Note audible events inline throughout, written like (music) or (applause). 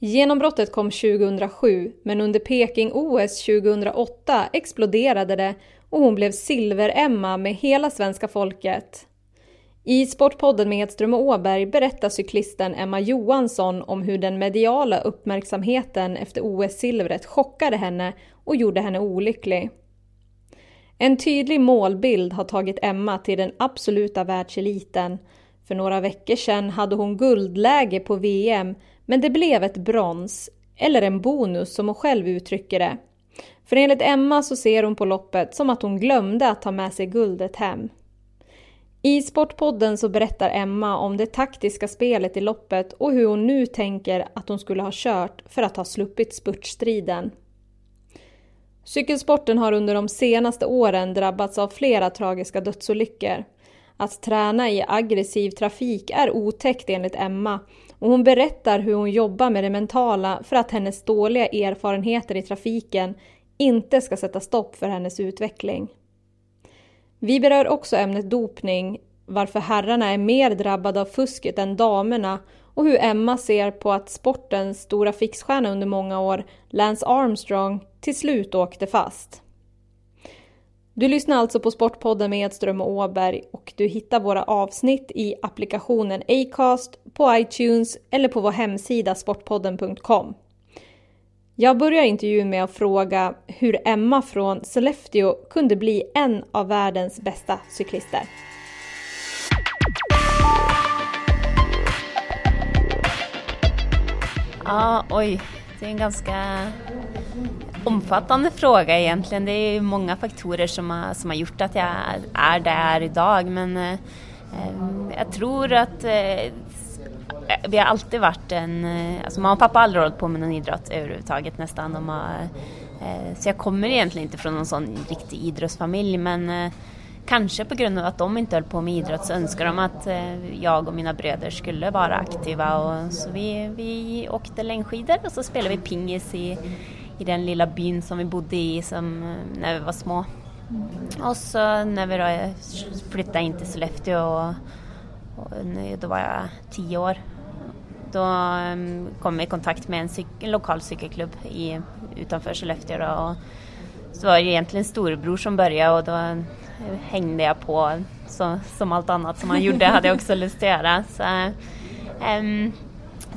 Genombrottet kom 2007, men under Peking-OS 2008 exploderade det och hon blev silver-Emma med hela svenska folket. I Sportpodden med Edström och Åberg berättar cyklisten Emma Johansson om hur den mediala uppmärksamheten efter OS-silvret chockade henne och gjorde henne olycklig. En tydlig målbild har tagit Emma till den absoluta världseliten. För några veckor sedan hade hon guldläge på VM men det blev ett brons, eller en bonus som hon själv uttrycker det. För enligt Emma så ser hon på loppet som att hon glömde att ta med sig guldet hem. I Sportpodden så berättar Emma om det taktiska spelet i loppet och hur hon nu tänker att hon skulle ha kört för att ha sluppit spurtstriden. Cykelsporten har under de senaste åren drabbats av flera tragiska dödsolyckor. Att träna i aggressiv trafik är otäckt enligt Emma och hon berättar hur hon jobbar med det mentala för att hennes dåliga erfarenheter i trafiken inte ska sätta stopp för hennes utveckling. Vi berör också ämnet dopning, varför herrarna är mer drabbade av fusket än damerna och hur Emma ser på att sportens stora fixstjärna under många år, Lance Armstrong, till slut åkte fast. Du lyssnar alltså på Sportpodden med Edström och Åberg och du hittar våra avsnitt i applikationen Acast, på iTunes eller på vår hemsida sportpodden.com. Jag börjar intervjun med att fråga hur Emma från Sollefteå kunde bli en av världens bästa cyklister. Ja, oj. Det är en ganska omfattande fråga egentligen. Det är många faktorer som har, som har gjort att jag är där jag är idag. Men eh, jag tror att eh, vi har alltid varit en... Eh, alltså mamma och pappa har aldrig hållit på med någon idrott överhuvudtaget nästan. De har, eh, så jag kommer egentligen inte från någon sån riktig idrottsfamilj men eh, kanske på grund av att de inte höll på med idrott så önskar de att eh, jag och mina bröder skulle vara aktiva. Och, så vi, vi åkte längdskidor och så spelade vi pingis i, i den lilla byn som vi bodde i som, eh, när vi var små. Och så när vi då flyttade in till Sollefteå och, och då var jag tio år då um, kom jag i kontakt med en, en lokal cykelklubb i, utanför Skellefteå. Då, och så var det egentligen storebror som började och då hängde jag på så, som allt annat som han gjorde hade jag också lust att göra. Så, um,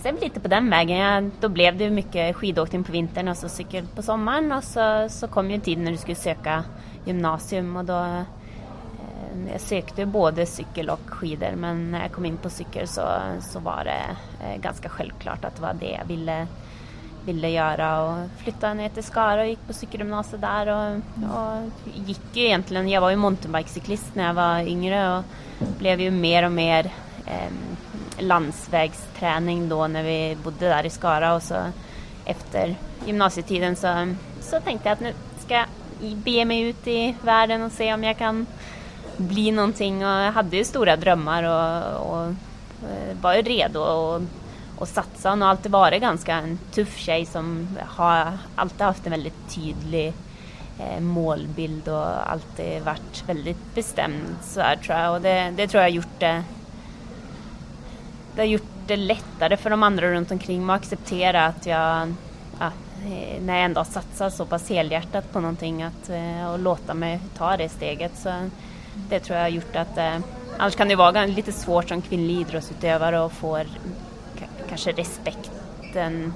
sen lite på den vägen. Ja, då blev det mycket skidåkning på vintern och så cykel på sommaren och så, så kom ju tiden när du skulle söka gymnasium och då eh, jag sökte både cykel och skidor men när jag kom in på cykel så, så var det eh, ganska självklart att det var det jag ville, ville göra och flyttade ner till Skara och gick på cykelgymnasiet där och, och gick ju egentligen, jag var ju mountainbikecyklist när jag var yngre och blev ju mer och mer eh, landsvägsträning då när vi bodde där i Skara och så efter gymnasietiden så, så tänkte jag att nu ska jag bege mig ut i världen och se om jag kan bli någonting och jag hade ju stora drömmar och, och eh, var ju redo och, och satsa. och har alltid varit ganska en tuff tjej som har alltid haft en väldigt tydlig eh, målbild och alltid varit väldigt bestämd så här, tror jag. Och det, det tror jag har gjort det det har gjort det lättare för de andra runt omkring mig att acceptera att jag, ja, eh, när jag ändå har satsat så pass helhjärtat på någonting, att, eh, och låta mig ta det steget. Så det tror jag har gjort att, eh, annars kan det vara lite svårt som kvinnlig idrottsutövare att få kanske respekten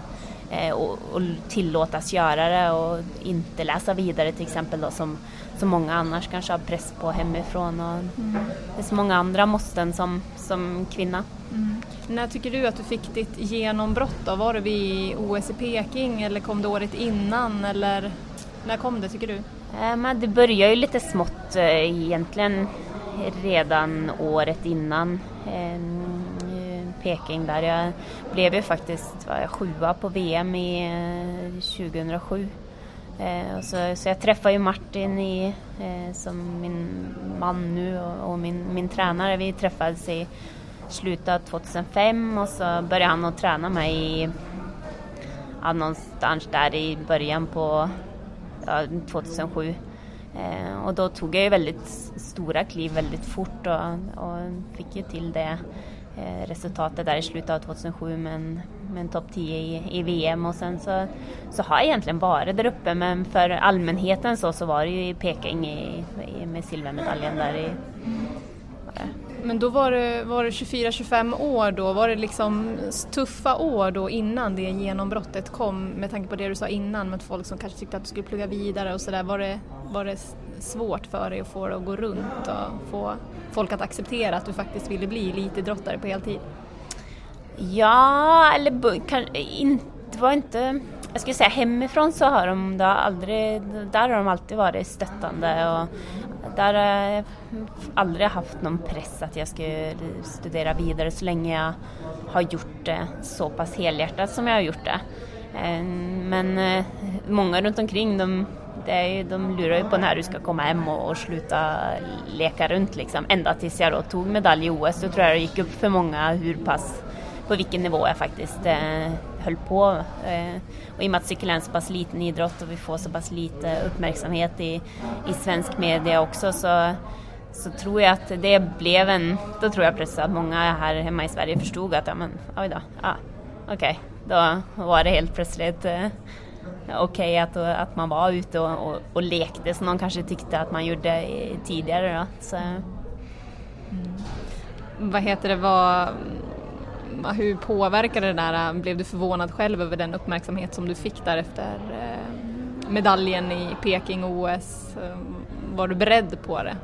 och, och tillåtas göra det och inte läsa vidare till exempel då, som, som många annars kanske har press på hemifrån. Och mm. Det är så många andra måsten som, som kvinna. Mm. När tycker du att du fick ditt genombrott då? Var det vid OS i Peking eller kom det året innan eller när kom det tycker du? Eh, men det började ju lite smått eh, egentligen redan året innan eh, Peking där. Jag blev ju faktiskt var jag, sjua på VM i 2007. Eh, så, så jag träffade ju Martin i, eh, som min man nu och, och min, min tränare. Vi träffades i slutet av 2005 och så började han att träna mig i, ja, någonstans där i början på ja, 2007. Eh, och då tog jag ju väldigt stora kliv väldigt fort och, och fick ju till det eh, resultatet där i slutet av 2007 med en, med en topp 10 i, i, VM och sen så, så har jag egentligen varit där uppe men för allmänheten så, så var det ju i Peking i, i, med silvermedaljen där i men då var det, var det 24-25 år då, var det liksom tuffa år då innan det genombrottet kom med tanke på det du sa innan med folk som kanske tyckte att du skulle plugga vidare och sådär. Var det, var det svårt för dig att få det att gå runt och få folk att acceptera att du faktiskt ville bli elitidrottare på heltid? Ja, eller kan, in, det var inte jag skulle säga hemifrån så har de aldrig, där har de alltid varit stöttande och där har jag aldrig haft någon press att jag ska studera vidare så länge jag har gjort det så pass helhjärtat som jag har gjort det. Eh, men eh, många runt omkring de, är, de lurar ju på när du ska komma hem och, och sluta leka runt liksom. Ända tills jag då tog medalj i OS så tror jag det gick upp för många hur pass, på vilken nivå jag faktiskt eh, höll på. Eh, och i och med att cykel är en så pass liten idrott och vi får så pass lite uppmärksamhet i, i svensk media också så, så tror jag att det blev en... Då tror jag plötsligt att många här hemma i Sverige förstod att ja men oj då, ah, okej, okay. då var det helt plötsligt eh, okej okay att, att man var ute och, och, och, lekte som någon kanske tyckte att man gjorde tidigare. Då. Så. Mm. Vad heter det, vad, hur påverkade det där? Äh, blev du förvånad själv över den uppmärksamhet som du fick där efter äh, medaljen i Peking OS? Äh, var du beredd på det?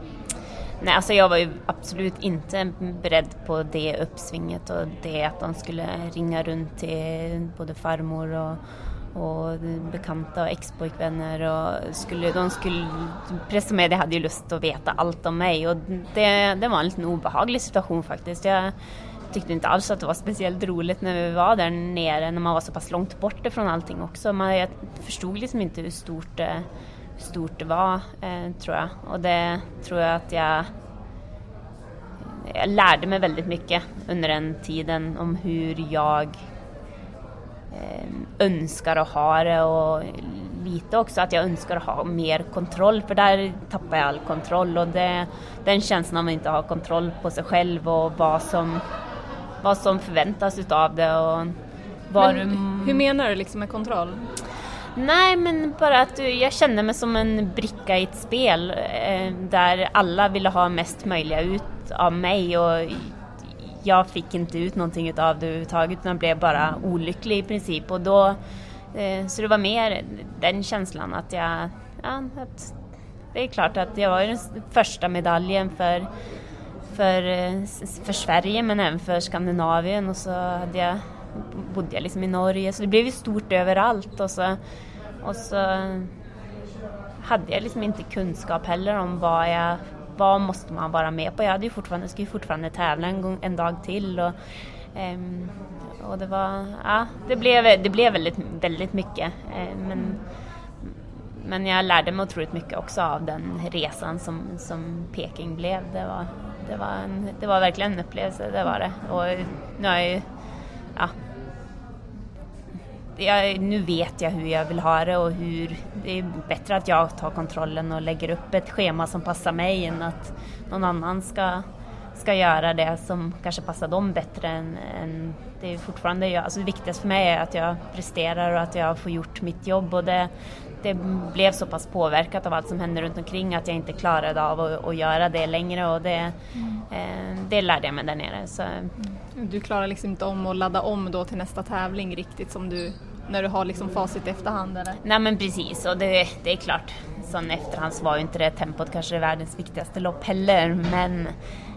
Nej, alltså jag var ju absolut inte beredd på det uppsvinget och det att de skulle ringa runt till både farmor och, och bekanta och expojkvänner och skulle, de skulle, pressa mig, de hade ju lust att veta allt om mig och det, det var en liten obehaglig situation faktiskt. Jag, tyckte inte alls att det var speciellt roligt när vi var där nere, när man var så pass långt bort ifrån allting också. Man, jag förstod liksom inte hur stort, eh, hur stort det var, eh, tror jag. Och det tror jag att jag jag lärde mig väldigt mycket under den tiden om hur jag eh, önskar att ha det och lite också att jag önskar att ha mer kontroll för där tappar jag all kontroll och det, den känslan av att inte ha kontroll på sig själv och vad som vad som förväntas utav det och vad men, du... Hur menar du liksom med kontroll? Nej, men bara att jag kände mig som en bricka i ett spel eh, där alla ville ha mest möjliga ut av mig och jag fick inte ut någonting utav det överhuvudtaget utan blev bara olycklig i princip och då eh, så det var mer den känslan att jag, ja, att det är klart att jag var den första medaljen för för, för Sverige men även för Skandinavien och så hade jag, bodde jag liksom i Norge så det blev ju stort överallt och så, och så hade jag liksom inte kunskap heller om vad jag vad måste man vara med på? Jag hade ju fortfarande, skulle ju fortfarande tävla en, gång, en dag till och, um, och det var, ja, det blev, det blev väldigt, väldigt mycket. Uh, men, men jag lärde mig otroligt mycket också av den resan som, som Peking blev. Det var, det var, en, det var verkligen en upplevelse, det var det. Och nu har jag ja, jag, nu vet jag hur jag vill ha det och hur det är bättre att jag tar kontrollen och lägger upp ett schema som passar mig än att någon annan ska, ska göra det som kanske passar dem bättre än, än det är fortfarande jag. Alltså det viktigaste för mig är att jag presterar och att jag får gjort mitt jobb och det, det blev så pass påverkat av allt som hände runt omkring att jag inte klarade av att, att göra det längre och det, mm. eh, det lärde jag mig där nere. Så. Du klarar liksom inte om att ladda om då till nästa tävling riktigt som du när du har liksom facit i efterhand eller? Nej men precis och det, det är klart, sån efterhand var ju inte det tempot kanske världens viktigaste lopp heller men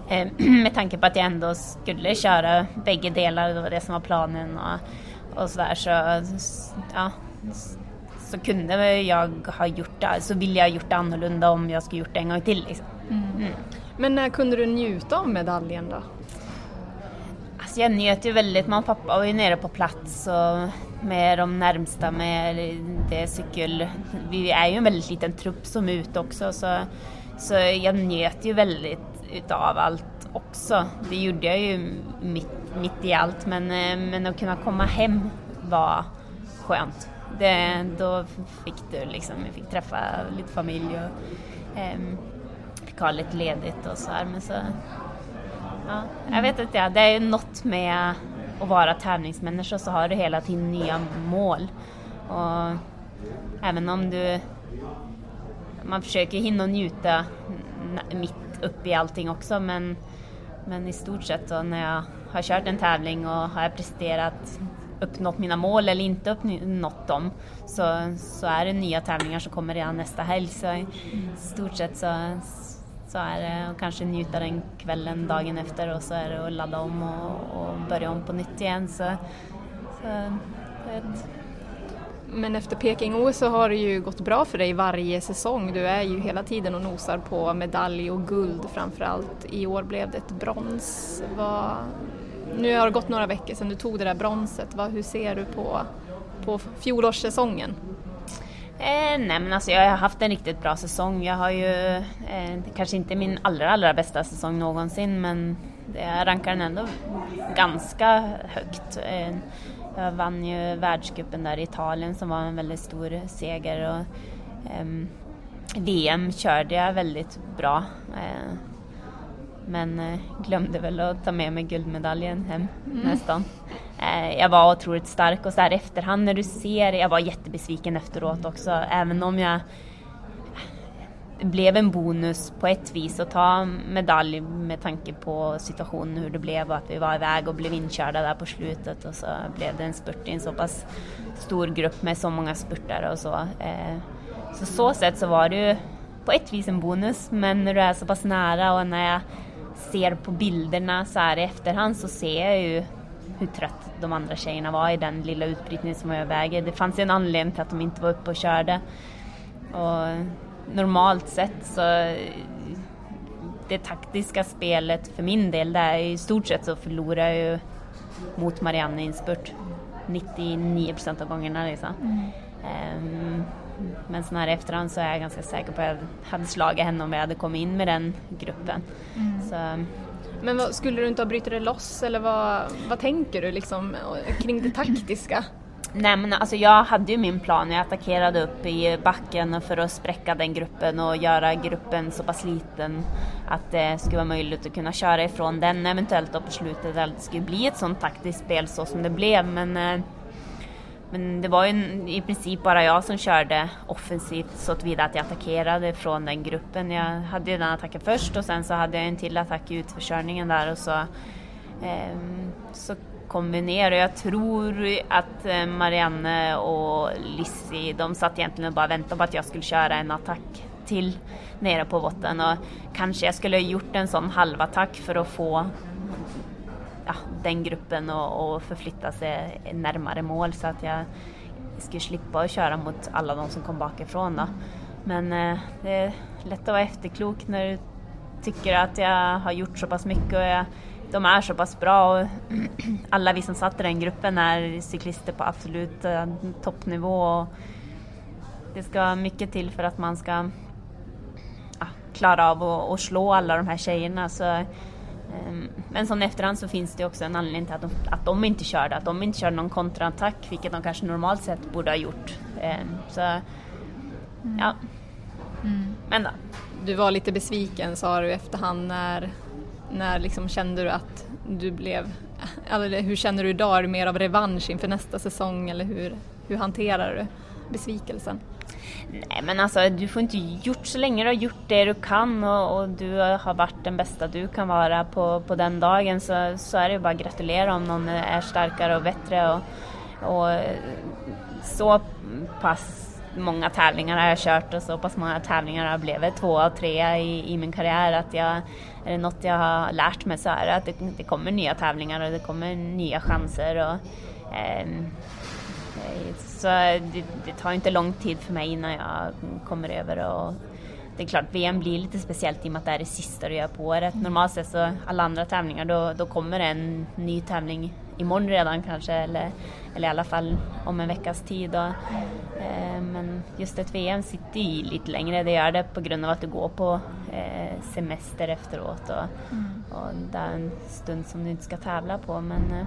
(clears throat) med tanke på att jag ändå skulle köra bägge delar, det var det som var planen och, och sådär så, ja, så kunde jag ha gjort det, så ville jag ha gjort det annorlunda om jag skulle gjort det en gång till. Liksom. Mm. Mm. Men när kunde du njuta av medaljen då? Alltså jag njöt ju väldigt, mamma och pappa var ju nere på plats och med de närmsta med det cykel... Vi är ju en väldigt liten trupp som är ute också så, så jag njöt ju väldigt utav allt också. Det gjorde jag ju mitt, mitt i allt men, eh, men att kunna komma hem var skönt. Det, då fick du liksom, jag fick träffa lite familj och eh, fick ha lite ledigt och så här. Men så, ja, jag vet inte, ja, det är ju något med att vara tävlingsmänniska så har du hela tiden nya mål. Och även om du man försöker hinna njuta mitt upp i allting också men, men i stort sett då när jag har kört en tävling och har jag presterat uppnått mina mål eller inte uppnått dem så, så är det nya tävlingar som kommer redan nästa helg så i stort sett så, så är det att kanske njuta den kvällen dagen efter och så är det att ladda om och, och börja om på nytt igen. Så, så. Men efter Peking-OS så har det ju gått bra för dig varje säsong. Du är ju hela tiden och nosar på medalj och guld framförallt. I år blev det ett brons. Vad... Nu har det gått några veckor sedan du tog det där bronset. Vad, hur ser du på, på fjolårssäsongen? Eh, nej men alltså jag har haft en riktigt bra säsong. Jag har ju, eh, kanske inte min allra allra bästa säsong någonsin men jag rankar den ändå ganska högt. Eh, jag vann ju världscupen där i Italien som var en väldigt stor seger och eh, VM körde jag väldigt bra. Eh, men eh, glömde väl att ta med mig guldmedaljen hem mm. nästan. Eh, jag var otroligt stark och så här efterhand när du ser, jag var jättebesviken efteråt också, även om jag blev en bonus på ett vis att ta medalj med tanke på situationen hur det blev och att vi var iväg och blev inkörda där på slutet och så blev det en spurt i en så pass stor grupp med så många spurtare och så. Eh, så så sätt så var det ju på ett vis en bonus men när du är så pass nära och när jag ser på bilderna så här i efterhand så ser jag ju hur trött de andra tjejerna var i den lilla utbrytningen som var väger. Det fanns ju en anledning till att de inte var uppe och körde. Och normalt sett så det taktiska spelet för min del, det är i stort sett så förlorar jag ju mot Marianne i en spurt 99 procent av gångerna. Liksom. Mm. Um, men så här efterhand så är jag ganska säker på att jag hade slagit henne om jag hade kommit in med den gruppen. Mm. Så, men vad, skulle du inte ha brutit det loss eller vad, vad tänker du liksom kring det taktiska? Nej men alltså jag hade ju min plan, jag attackerade upp i backen för att spräcka den gruppen och göra gruppen så pass liten att det skulle vara möjligt att kunna köra ifrån den eventuellt då på slutet, eller det skulle bli ett sånt taktiskt spel så som det blev men eh, men det var ju i princip bara jag som körde offensivt så att att jag attackerade från den gruppen. Jag hade ju den attacken först och sen så hade jag en till attack i utförsörjningen där och så, eh, så kom vi ner och jag tror att eh, Marianne och Lissy de satt egentligen och bara väntade på att jag skulle köra en attack till nere på botten och kanske jag skulle ha gjort en sån halvattack för att få ja, den gruppen att förflytta sig närmare mål så att jag skulle slippa att köra mot alla de som kom bakifrån. Då. Men eh, det är lätt att vara efterklok när du tycker att jag har gjort så pass mycket och jag, de är så pass bra och alla vi som satt i den gruppen är cyklister på absolut eh, toppnivå. Och det ska mycket till för att man ska ja, klara av att slå alla de här tjejerna. Så Ehm, men som efterhand så finns det också en anledning till att de, att de inte körde, att de inte körde någon kontraattack, vilket de kanske normalt sett borde ha gjort. Ehm, så, ja. Mm. Men då. Du var lite besviken sa du efterhand när, när liksom kände du att du blev, eller hur känner du idag? Är det mer av revansch inför nästa säsong eller hur, hur hanterar du besvikelsen? Nej men alltså du får inte gjort så länge du har gjort det du kan och, och, du har varit den bästa du kan vara på, på den dagen så, så är det ju bara att gratulera om någon är starkare och bättre och, och så pass många tävlingar har jag kört och så pass många tävlingar har jag blivit två och tre i, i min karriär att jag, är det något jag har lärt mig så är det att det, det kommer nya tävlingar och det kommer nya chanser och eh, så det, det, tar inte lång tid för mig innan jag kommer över och det är klart, VM blir lite speciellt i och med att det är det sista du gör på året. Normalt sett så alla andra tävlingar då, då kommer det en ny tävling imorgon redan kanske eller, eller i alla fall om en veckas tid. Och, eh, men just ett VM sitter i lite längre, det gör det på grund av att du går på eh, semester efteråt och, mm. och det är en stund som du inte ska tävla på. Men, eh,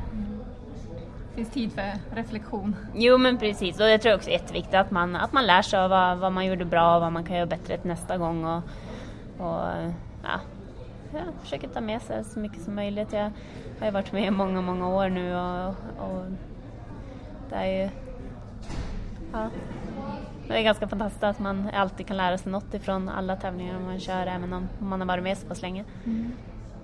finns tid för reflektion. Jo men precis och det tror jag också är jätteviktigt att man, att man lär sig av vad, vad man gjorde bra och vad man kan göra bättre till nästa gång. Och, och ja, jag försöker ta med sig så mycket som möjligt. Jag har ju varit med i många, många år nu och, och det är ju ja, det är ganska fantastiskt att man alltid kan lära sig något ifrån alla tävlingar man kör även om man har varit med så pass länge. Mm.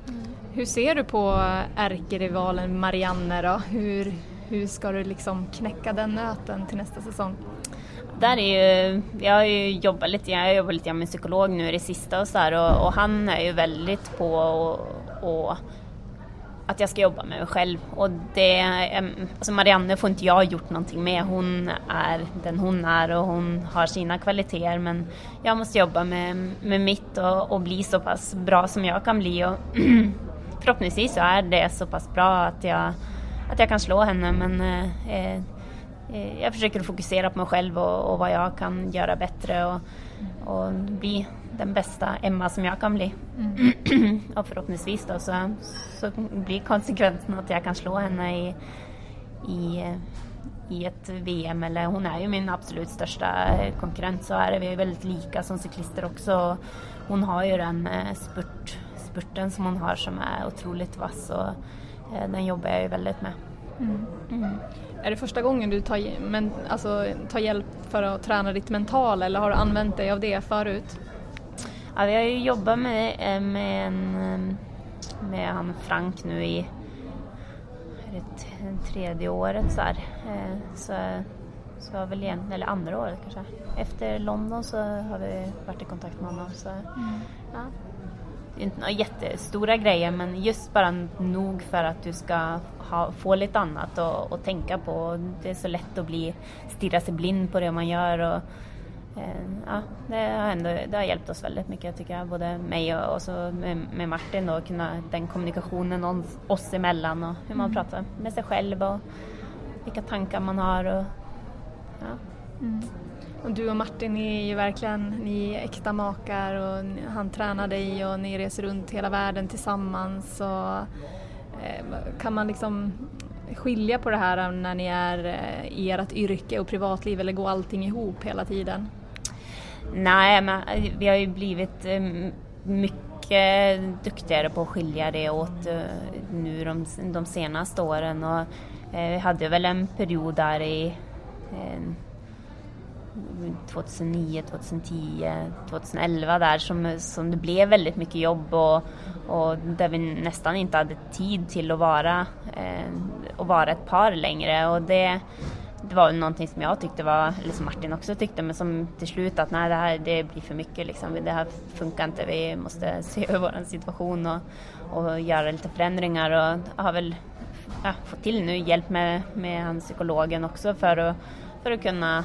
Mm. Hur ser du på ärkerivalen Marianne då? Hur, hur ska du liksom knäcka den nöten till nästa säsong? Där är ju, jag har ju jobbat lite, jag jobbar lite med psykolog nu i det sista och så här, och, och, han är ju väldigt på och, och att jag ska jobba med mig själv. Och det, alltså Marianne får inte jag gjort någonting med. Hon är den hon är och hon har sina kvaliteter men jag måste jobba med, med mitt och, och bli så pass bra som jag kan bli. Och (clears throat) förhoppningsvis så är det så pass bra att jag, att jag kan slå henne men eh, eh, jag försöker fokusera på mig själv och, och vad jag kan göra bättre och, och bli den bästa Emma som jag kan bli. Mm. (clears throat) och förhoppningsvis då så, så blir konsekvensen att jag kan slå henne i, i, i ett VM. Eller hon är ju min absolut största konkurrent så är vi är väldigt lika som cyklister också. Hon har ju den eh, spurt, spurten som hon har som är otroligt vass och eh, den jobbar jag ju väldigt med. Mm. Mm. Är det första gången du tar, men, alltså, tar hjälp för att träna ditt mentala eller har du använt dig av det förut? Ja, vi har ju jobbat med, eh, med, en, eh, med han Frank nu i det tredje året så här. Eh, så, så har väl igen, eller andra året kanske. Efter London så har vi varit i kontakt med honom. Så, mm. ja. Det är inte några jättestora grejer men just bara nog för att du ska ha, få lite annat att tänka på. Det är så lätt att bli, stirra sig blind på det man gör. Och, Eh, ja, det har, ändå, det har hjälpt oss väldigt mycket tycker jag, både mig och, och så med, med, Martin då, kunna den kommunikationen oss, oss emellan och hur man mm. pratar med sig själv och vilka tankar man har. Och, ja. Mm. Och du och Martin är ju verkligen, ni är äkta makar och han tränar dig och ni reser runt hela världen tillsammans. Och, Eh, kan man liksom skilja på det här när ni är eh, i ert yrke och privatliv eller går allting ihop hela tiden? Nej, men eh, vi har ju blivit mycket duktigare på att skilja det åt nu de, de senaste åren och vi hade väl en period där i 2009, 2010, 2011 där som, som det blev väldigt mycket jobb och, och där vi nästan inte hade tid till att vara, eh, att vara ett par längre. Och det det var någonting som jag tyckte var, eller som Martin också tyckte, men som till slut att nej det här det blir för mycket liksom. Det här funkar inte, vi måste (laughs) se över vår situation och, och göra lite förändringar. Och har väl ja, fått till nu hjälp med, med han psykologen också för att, för att kunna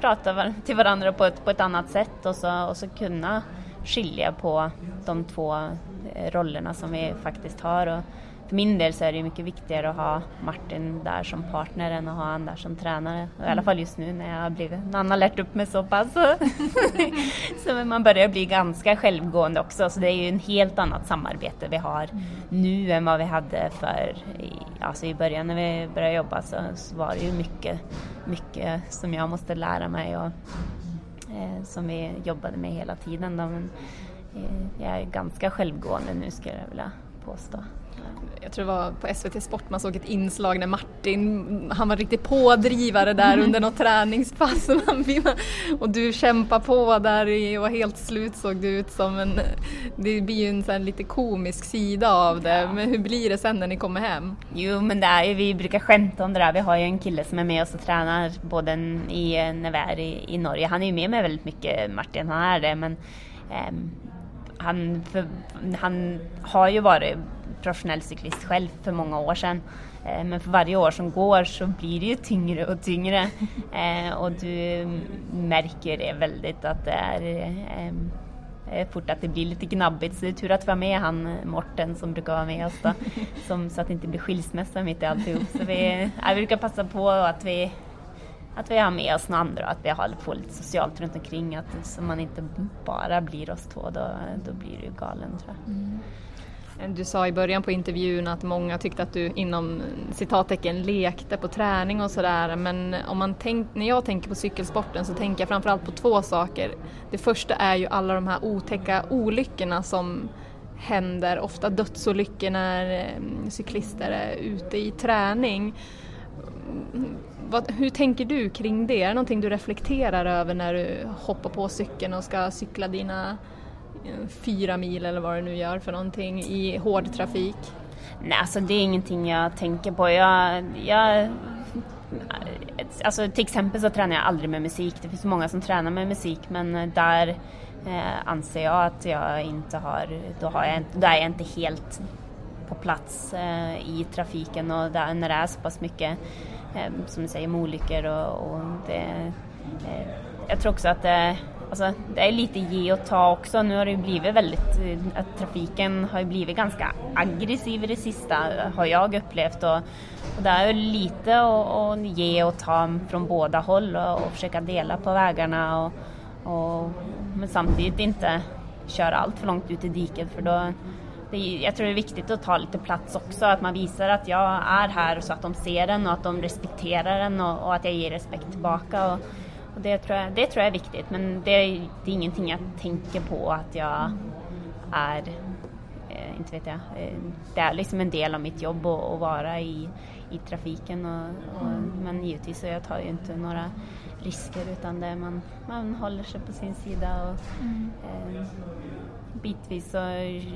prata till varandra på ett, på ett annat sätt och så, och så kunna skilja på de två Eh, rollerna som vi faktiskt har. Och, för min del så är det mycket viktigare att ha Martin där som partner än att ha han där som tränare. I alla fall just nu när jag har blivit, när han har lärt upp mig så pass. (laughs) Så, man börjar bli ganska självgående också. Så det är ju en helt annat samarbete vi har nu än vad vi hade för i, alltså i början när vi började jobba så, så var det ju mycket, mycket som jag måste lära mig och eh, som vi jobbade med hela tiden. Då. Men, eh, jag är ganska självgående nu skulle jag vilja påstå. Jag tror det var på SVT Sport man såg ett inslag när Martin, han var riktigt pådrivare där under något träningspass (laughs) och du kämpar på där och var helt slut såg du ut som en, det blir ju en sån lite komisk sida av det, ja. men hur blir det sen när ni kommer hem? Jo men det är vi brukar skämta om det där, vi har ju en kille som är med oss och tränar både i, när vi är i, i Norge, han är ju med mig väldigt mycket Martin, han är det men um, han, för, han har ju varit professionell cyklist själv för många år sedan. Eh, men för varje år som går så blir det ju tyngre och tyngre. (laughs) Eh, och du märker det väldigt att det är eh, fort att det blir lite gnabbigt. Så det är tur att vi har med han Morten som brukar vara med oss då. (laughs) Som, så att det inte blir skilsmässa mitt i alltihop. Så vi, vi brukar passa på att vi att vi har med oss några andra och att vi håller på lite socialt runt omkring. Att, så man inte bara blir oss två, då, då blir du galen tror jag. Mm. Du sa i början på intervjun att många tyckte att du inom citattecken lekte på träning och sådär men om man tänk, när jag tänker på cykelsporten så tänker jag framförallt på två saker. Det första är ju alla de här otäcka olyckorna som händer, ofta dödsolyckor när eh, cyklister är ute i träning. Vad, hur tänker du kring det? Är det någonting du reflekterar över när du hoppar på cykeln och ska cykla dina eh, fyra mil eller vad du nu gör för någonting i hård trafik? Nej, alltså det är ingenting jag tänker på. Jag, jag, alltså till exempel så tränar jag aldrig med musik. Det finns många som tränar med musik men eh, där eh, anser jag att jag inte har, då, har jag, då är jag inte helt på plats eh, i trafiken och där, när det är så pass mycket eh, som du säger med olyckor och, och det, eh, jag tror också att det Alltså, det är lite ge och ta också. Nu har det ju blivit väldigt, eh, att trafiken har ju blivit ganska aggressiv i det sista har jag upplevt och, och det är ju lite att ge och ta från båda håll och, och försöka dela på vägarna och, och, men samtidigt inte köra allt för långt ut i diket för då det, jag tror det är viktigt att ta lite plats också, att man visar att jag är här så att de ser den och att de respekterar den och, och att jag ger respekt tillbaka. Och, och det, tror jag, det tror jag är viktigt men det är, det är ingenting jag tänker på att jag är, eh, inte vet jag, eh, det är liksom en del av mitt jobb att, att vara i, i trafiken och, och, men givetvis så jag tar ju inte några risker utan det man, man håller sig på sin sida och mm. eh, bitvis så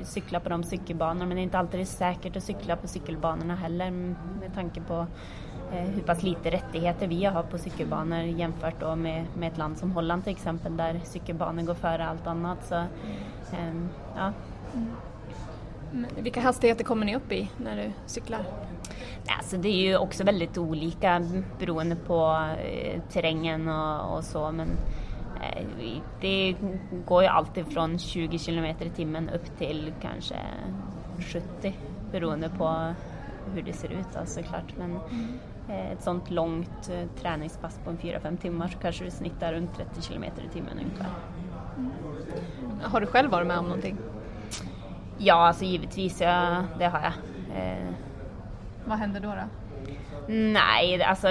cykla på de cykelbanorna men det är inte alltid säkert att cykla på cykelbanorna heller med tanke på Eh, hur pass lite rättigheter vi har på cykelbanor jämfört då med, med ett land som Holland till exempel där cykelbanor går före allt annat. Så, um, ja. Mm. Vilka hastigheter kommer ni upp i när du cyklar? Alltså det är ju också väldigt olika beroende på eh, terrängen och, och, så men det går ju alltid från 20 km i timmen upp till kanske 70 beroende på hur det ser ut då, såklart. Men mm. Eh, ett sånt långt eh, träningspass på en 4-5 timmar så kanske du snittar runt 30 km i timmen ungefär. Mm. Har du själv varit med om någonting? Ja, alltså givetvis, ja, det har jag. Eh. Vad händer då? då? Nej, alltså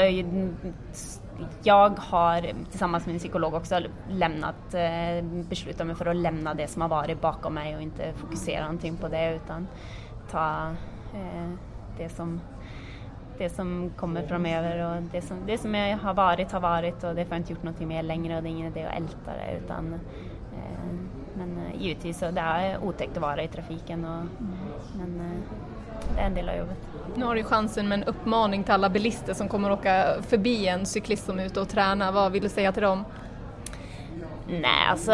jag har tillsammans med min psykolog också lämnat, eh, beslutat mig för att lämna det som har varit bakom mig och inte fokusera någonting på det utan ta eh, det som det som kommer framöver och det som, det som jag har varit har varit och det får jag inte gjort någonting med längre och det är ingen idé att älta det utan eh, men eh, givetvis så det är otäckt att vara i trafiken och, men eh, det är en del av jobbet. Nu har du chansen med en uppmaning till alla bilister som kommer åka förbi en cyklist som är ute och tränar. Vad vill du säga till dem? Nej, alltså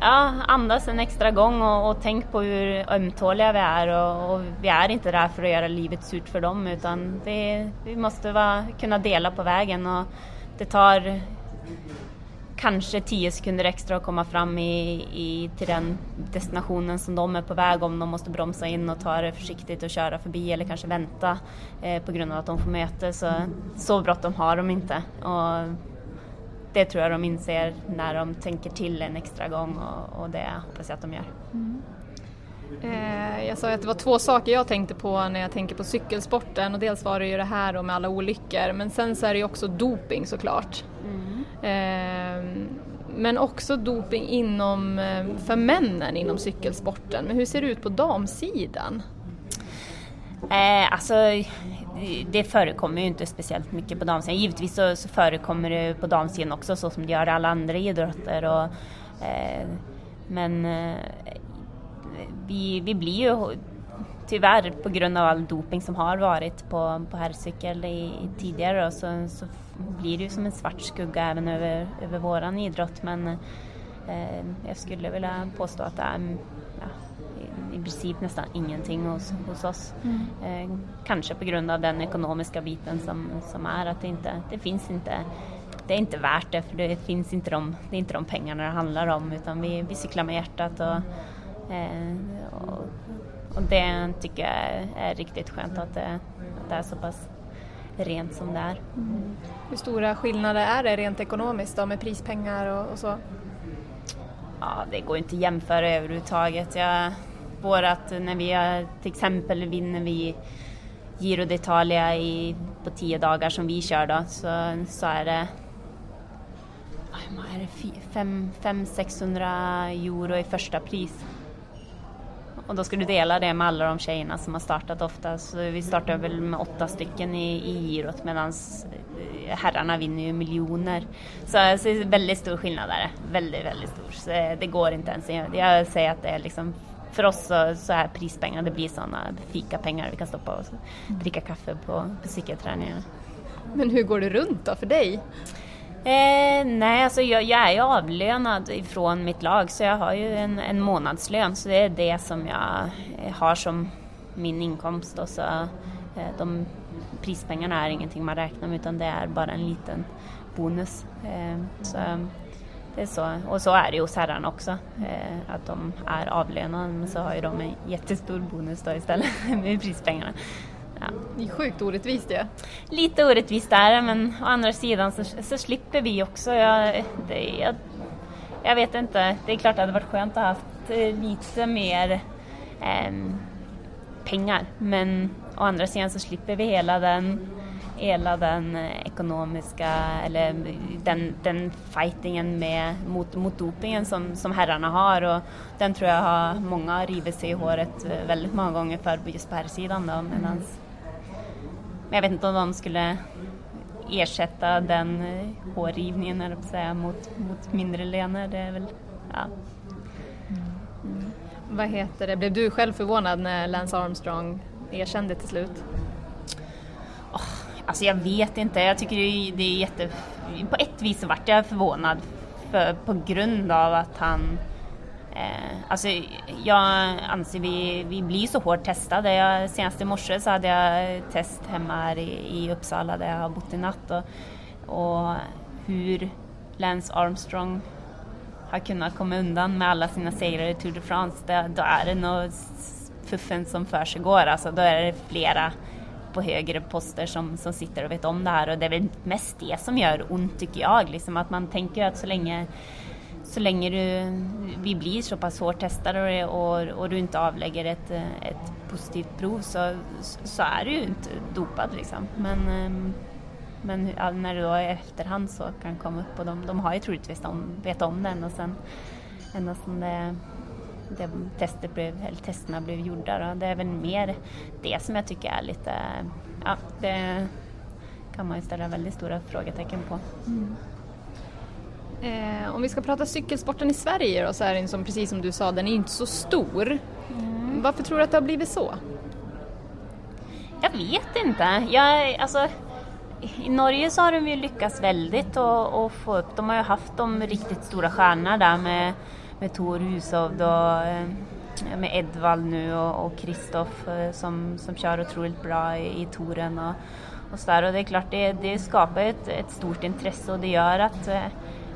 ja, andas en extra gång och, och tänk på hur ömtåliga vi är och, och, vi är inte där för att göra livet surt för dem utan vi, vi måste va, kunna dela på vägen och det tar kanske tio sekunder extra att komma fram i, i, till den destinationen som de är på väg om de måste bromsa in och ta det försiktigt och köra förbi eller kanske vänta eh, på grund av att de får möte. Så, så bråttom har de inte. Och det tror jag de inser när de tänker till en extra gång och, och det hoppas jag att de gör. Mm. Eh, jag sa att det var två saker jag tänkte på när jag tänker på cykelsporten och dels var det ju det här med alla olyckor men sen så är det ju också doping såklart. Mm. Eh, men också doping inom, eh, för männen inom cykelsporten. Men hur ser det ut på damsidan? Eh, alltså, det förekommer ju inte speciellt mycket på damsidan. Givetvis så, så förekommer det på damsidan också så som det gör i alla andra idrotter. Och, eh, men vi, vi blir ju tyvärr på grund av all doping som har varit på, på herrcykel tidigare då, så, så blir det ju som en svart skugga även över, över våran idrott. Men eh, jag skulle vilja påstå att det är ja, i, i princip nästan ingenting hos, hos oss. Mm. Eh, kanske på grund av den ekonomiska biten som, som är att det inte det finns inte det är inte värt det för det finns inte de, det är inte de pengarna det handlar om utan vi, vi cyklar med hjärtat och, och, och det tycker jag är, är riktigt skönt att det, att det är så pass rent som det är. Mm. Hur stora skillnader är det rent ekonomiskt då med prispengar och, och så? Ja, det går inte att jämföra överhuvudtaget. Jag, vårat, när vi till exempel vinner vi Giro d'Italia i, på tio dagar som vi kör då, så, så är det 500-600 euro i första pris. Och då ska du dela det med alla de tjejerna som har startat ofta. Så vi startar väl med åtta stycken i, i girot medan eh, herrarna vinner ju miljoner. Så, så det är väldigt stor skillnad där. Väldigt, väldigt stor. Så eh, det går inte ens. Jag säger att det är liksom för oss så, så är prispengar, det blir sådana fikapengar vi kan stoppa och dricka kaffe på, på cykelträningarna. Men hur går det runt då för dig? Eh, nej, alltså jag, jag, är ju avlönad ifrån mitt lag så jag har ju en, en månadslön så det är det som jag eh, har som min inkomst. Och så, eh, de prispengarna är ingenting man räknar med utan det är bara en liten bonus. Eh, så det är så. Och så är det ju hos herrarna också, eh, att de är avlönade men så har ju de en jättestor bonus då istället (laughs) med prispengarna. Ja. Det är sjukt orättvist ja. Lite orättvist är det men å andra sidan så, så slipper vi också. Jag, det, jag, jag, vet inte, det är klart det hade varit skönt att ha haft eh, lite mer eh, pengar men å andra sidan så slipper vi hela den hela den eh, ekonomiska, eller eh, den, den fightingen med, mot, mot dopingen som, som herrarna har och den tror jag har många rivit sig i håret väldigt många gånger för just på herrsidan då medans men jag vet inte om de skulle ersätta den eh, hårrivningen eller säga, mot, mot mindre löner. Det är väl, ja. Mm. Vad heter det, blev du själv förvånad när Lance Armstrong erkände till slut? Oh, alltså jag vet inte, jag tycker det är jätte... På ett vis vart jag förvånad för, på grund av att han Eh, alltså, jag anser vi, vi blir så hårt testade. Jag, senast i morse så hade jag test hemma här i, i Uppsala där jag har bott i natt och, och hur Lance Armstrong har kunnat komma undan med alla sina segrar i Tour de France, det, då är det nog fuffen som för sig går. Alltså, då är det flera på högre poster som, som sitter och vet om det här och det är väl mest det som gör ont tycker jag. Liksom att man tänker att så länge så länge du, vi blir så pass hårt testade och, och du inte avlägger ett, ett positivt prov så, så är du ju inte dopad liksom. Men, ehm, men när du då i efterhand så kan komma upp och de, de har ju troligtvis de vet om det ända sedan, ända sedan det, det testet blev, eller testerna blev gjorda. Då. Det är väl mer det som jag tycker är lite, ja det kan man ju ställa väldigt stora frågetecken på. Mm. Eh, om vi ska prata cykelsporten i Sverige då, så är den som, precis som du sa, den är inte så stor. Mm. Varför tror du att det har blivit så? Jag vet inte. Jag, alltså, I Norge så har de ju lyckats väldigt och, och få upp, de har ju haft de riktigt stora stjärnorna där med, med Tor Hushovd och eh, med Edvald nu och Kristoff eh, som, som kör otroligt bra i, i touren och, och så där. Och det är klart, det, det skapar ett, ett stort intresse och det gör att eh,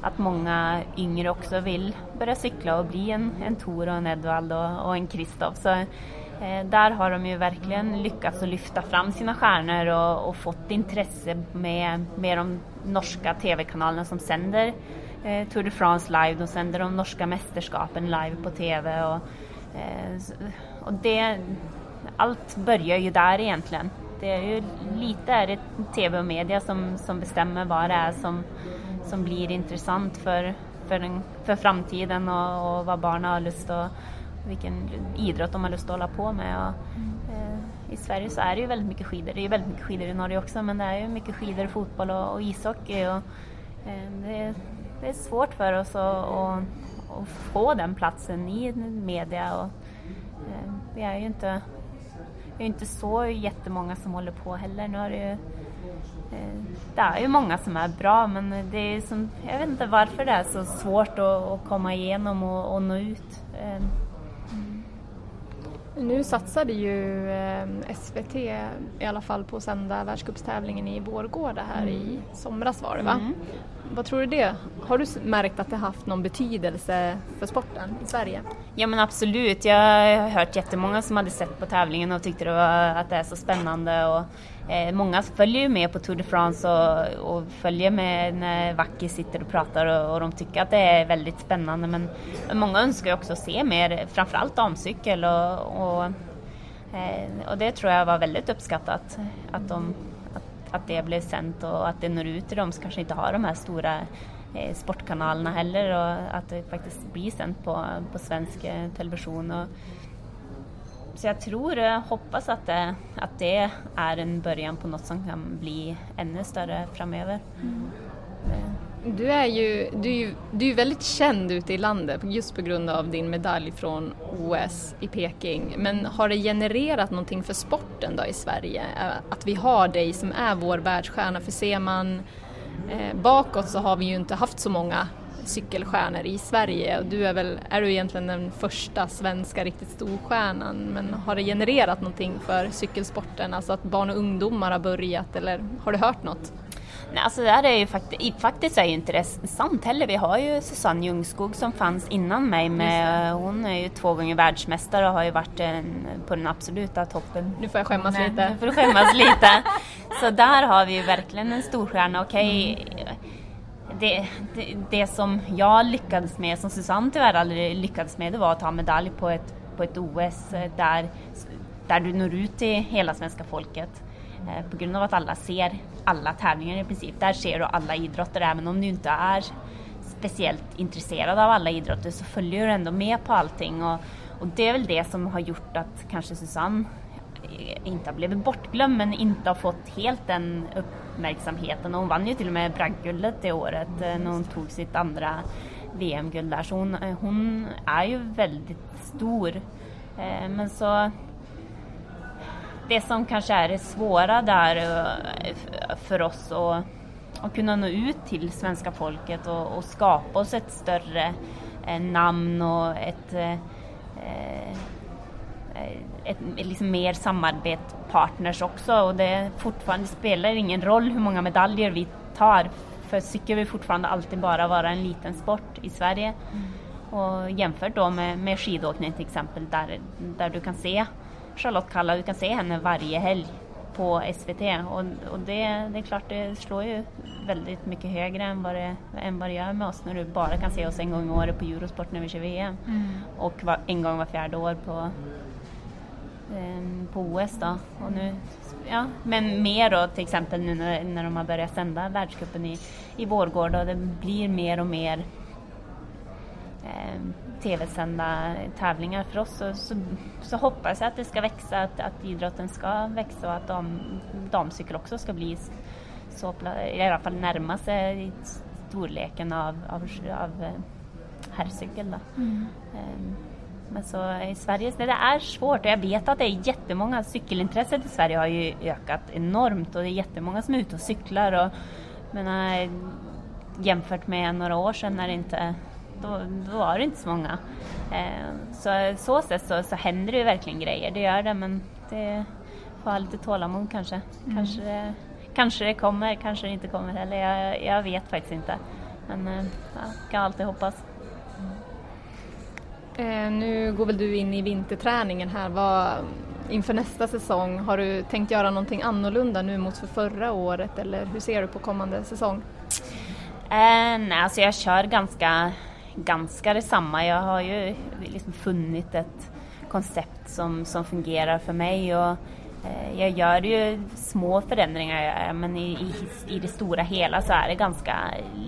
att många yngre också vill börja cykla och bli en, en Tor och en Edvald och, och en Kristoff. Så eh, där har de ju verkligen lyckats att lyfta fram sina stjärnor och, och fått intresse med, med de norska tv-kanalerna som sänder eh, Tour de France live. De sänder de norska mästerskapen live på tv. Och, eh, och det, allt börjar ju där egentligen. Det är ju lite är det tv och media som, som bestämmer vad det är som som blir intressant för, för, den, för framtiden och, och vad barnen har lust att, vilken idrott de har lust att hålla på med. Och, eh, I Sverige så är det ju väldigt mycket skidor, det är ju väldigt mycket skidor i Norge också men det är ju mycket skidor, fotboll och, och ishockey. Och, eh, det, det, är svårt för oss att, och, att, få den platsen i media. Och, eh, vi är ju inte vi är inte så jättemånga som håller på heller. Nu har det, ju, det är ju många som är bra men det är som, jag vet inte varför det är så svårt att, komma igenom och, och nå ut. Mm. Nu satsade ju eh, SVT i alla fall på att sända världscupstävlingen i Vårgårda här mm. i somras var det va? Mm. Vad tror du det? Har du märkt att det haft någon betydelse för sporten i Sverige? Ja men absolut, jag har hört jättemånga som hade sett på tävlingen och tyckte det var, att det är så spännande. Och, eh, många följer ju med på Tour de France och, och följer med när Vacki sitter och pratar och, och, de tycker att det är väldigt spännande. Men, många önskar ju också se mer, framförallt damcykel och, och, eh, och det tror jag var väldigt uppskattat. Att de att det blev sänt och att det når ut till dem som kanske inte har de här stora eh, sportkanalerna heller och att det faktiskt blir sänt på, på svensk eh, television. Och, så jag tror, och hoppas att det, att det är en början på något som kan bli ännu större framöver. Mm. Du är ju, du är ju du är väldigt känd ute i landet just på grund av din medalj från OS i Peking. Men har det genererat någonting för sporten då i Sverige? Eh, att vi har dig som är vår världsstjärna? För ser man eh, bakåt så har vi ju inte haft så många cykelstjärnor i Sverige och du är väl, är du egentligen den första svenska riktigt storstjärnan men har det genererat någonting för cykelsporten, alltså att barn och ungdomar har börjat eller har du hört något? Nej, alltså det är ju faktiskt, faktiskt är ju inte det sant heller. Vi har ju Susanne Ljungskog som fanns innan mig. Med, hon är ju två gånger världsmästare och har ju varit en, på den absoluta toppen. Nu får jag skämmas Nej, lite. Nu får du skämmas lite. (laughs) Så där har vi ju verkligen en storstjärna. Okej, okay, mm det, det, det, som jag lyckades med, som Susanne tyvärr aldrig lyckades med, det var att ta medalj på ett, på ett OS eh, där, där du når ut till hela svenska folket. Eh, på grund av att alla ser alla tävlingar i princip. Där ser du alla idrotter, även om du inte är speciellt intresserad av alla idrotter så följer du ändå med på allting. Och, och det är väl det som har gjort att kanske Susanne eh, inte har blivit bortglömd men inte har fått helt den uppmärksamheten. Och hon vann ju till och med bragdguldet det året eh, när hon tog sitt andra VM-guld där. Så hon, eh, hon är ju väldigt stor. Eh, men så det som kanske är det svåra där för oss att, att kunna nå ut till svenska folket och, och skapa oss ett större namn och ett, eh, ett, liksom mer samarbetspartners också och det fortfarande spelar ingen roll hur många medaljer vi tar för cykel vill fortfarande alltid bara vara en liten sport i Sverige. Mm. Och jämfört då med, med skidåkning till exempel där, där du kan se Charlotte Kalla, du kan se henne varje helg på SVT och, och det, det, är klart det slår ju väldigt mycket högre än vad, det, än vad det gör med oss när du bara kan se oss en gång i året på Eurosport när vi kör VM mm. och var, en gång var fjärde år på, på OS då. Och nu, ja, men mer då till exempel nu när, när de har börjat sända världscupen i, i Vårgårda och det blir mer och mer um, tv-sända tävlingar för oss så, så, så, hoppas jag att det ska växa, att, att idrotten ska växa och att dam, damcykel också ska bli så, i alla fall närma sig storleken av, av, av eh, herrcykel. Mm. Um, men så i Sverige, det är svårt och jag vet att det är jättemånga, cykelintresset i Sverige har ju ökat enormt och det är jättemånga som är ute och cyklar och menar, jämfört med några år sedan när det inte då, då var det inte så många. Eh, så så sätt så, så händer det ju verkligen grejer, det gör det men det får ha lite tålamod kanske. Mm. Kanske, det, kanske det kommer, kanske det inte kommer heller, jag, jag vet faktiskt inte. Men eh, jag kan alltid hoppas. Eh, nu går väl du in i vinterträningen här. Vad, inför nästa säsong, har du tänkt göra någonting annorlunda nu mot för förra året eller hur ser du på kommande säsong? Eh, nej, alltså jag kör ganska ganska detsamma. Jag har ju liksom funnit ett koncept som, som fungerar för mig och Eh, jag gör ju små förändringar men i, i, i, det stora hela så är det ganska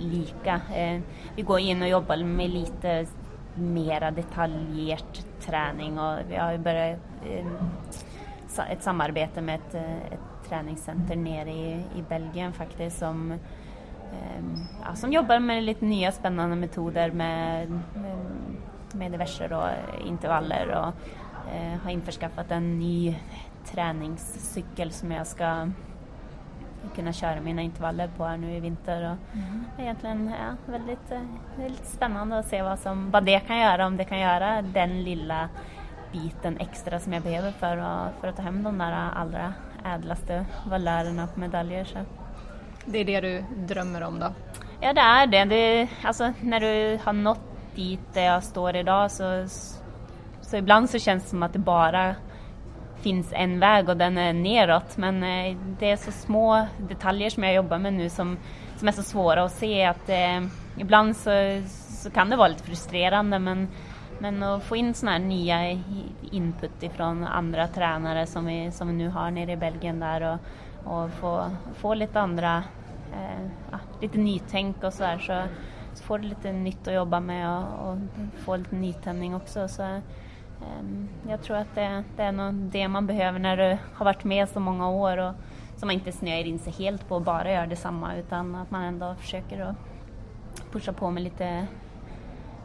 lika. Eh, vi går in och jobbar med lite mera detaljerat träning och vi har ju börjat eh, ett samarbete med ett, eh, ett träningscenter nere i, i Belgien faktiskt som, ehm, ja, som jobbar med lite nya spännande metoder med, med, med diverse då, intervaller och eh, har införskaffat en ny träningscykel som jag ska kunna köra mina intervaller på här nu i vinter. Och mm. Egentligen ja, väldigt, eh, väldigt spännande att se vad, som, vad det kan göra, om det kan göra den lilla biten extra som jag behöver för att, för att ta hem de där allra ädlaste valörerna på medaljer. Så. Det är det du drömmer om då? Ja det är det. det alltså, när du har nått dit där jag står idag så, så ibland så känns det som att det bara finns en väg och den är neråt. Men eh, det är så små detaljer som jag jobbar med nu som, som är så svåra att se att eh, ibland så, så kan det vara lite frustrerande men, men att få in sådana här nya input ifrån andra tränare som vi, som vi nu har nere i Belgien där och, och få, få lite andra, eh, ja, lite nytänk och sådär så, så får du lite nytt att jobba med och, och få lite nytändning också. Så, jag tror att det, det är nog det man behöver när du har varit med så många år och så man inte snöar in sig helt på att bara göra detsamma utan att man ändå försöker att pusha på med lite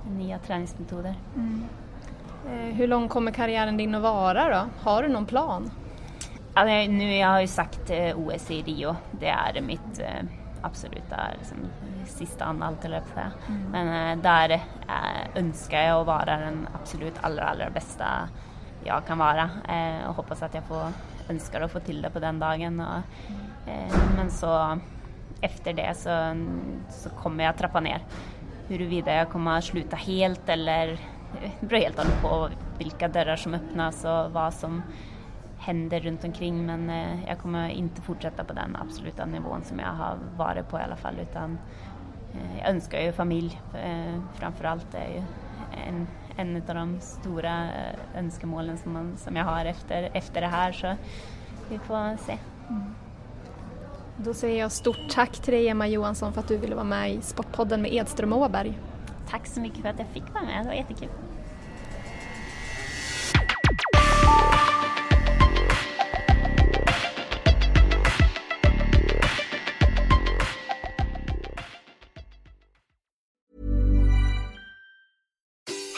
nya träningsmetoder. Mm. Eh, hur lång kommer karriären din att vara då? Har du någon plan? Alltså, nu, jag har ju sagt eh, OS i Rio, det är mitt eh, absoluta liksom, sista anhalt eller på mm. Men äh, där äh, önskar jag att vara den absolut allra, allra bästa jag kan vara äh, och hoppas att jag får önskar att få till det på den dagen. Och, men så efter det så, så kommer jag trappa ner. Huruvida jag kommer sluta helt eller det beror helt på vilka dörrar som öppnas och vad som händer runt omkring men jag kommer inte fortsätta på den absoluta nivån som jag har varit på i alla fall utan Eh, jag önskar ju familj eh, framför allt. Det är ju en, en av de stora eh, önskemålen som, man, som jag har efter, efter det här så vi får se. Mm. Då säger jag stort tack till dig Emma Johansson för att du ville vara med i Sportpodden med Edström Åberg. Tack så mycket för att jag fick vara med, det var jättekul.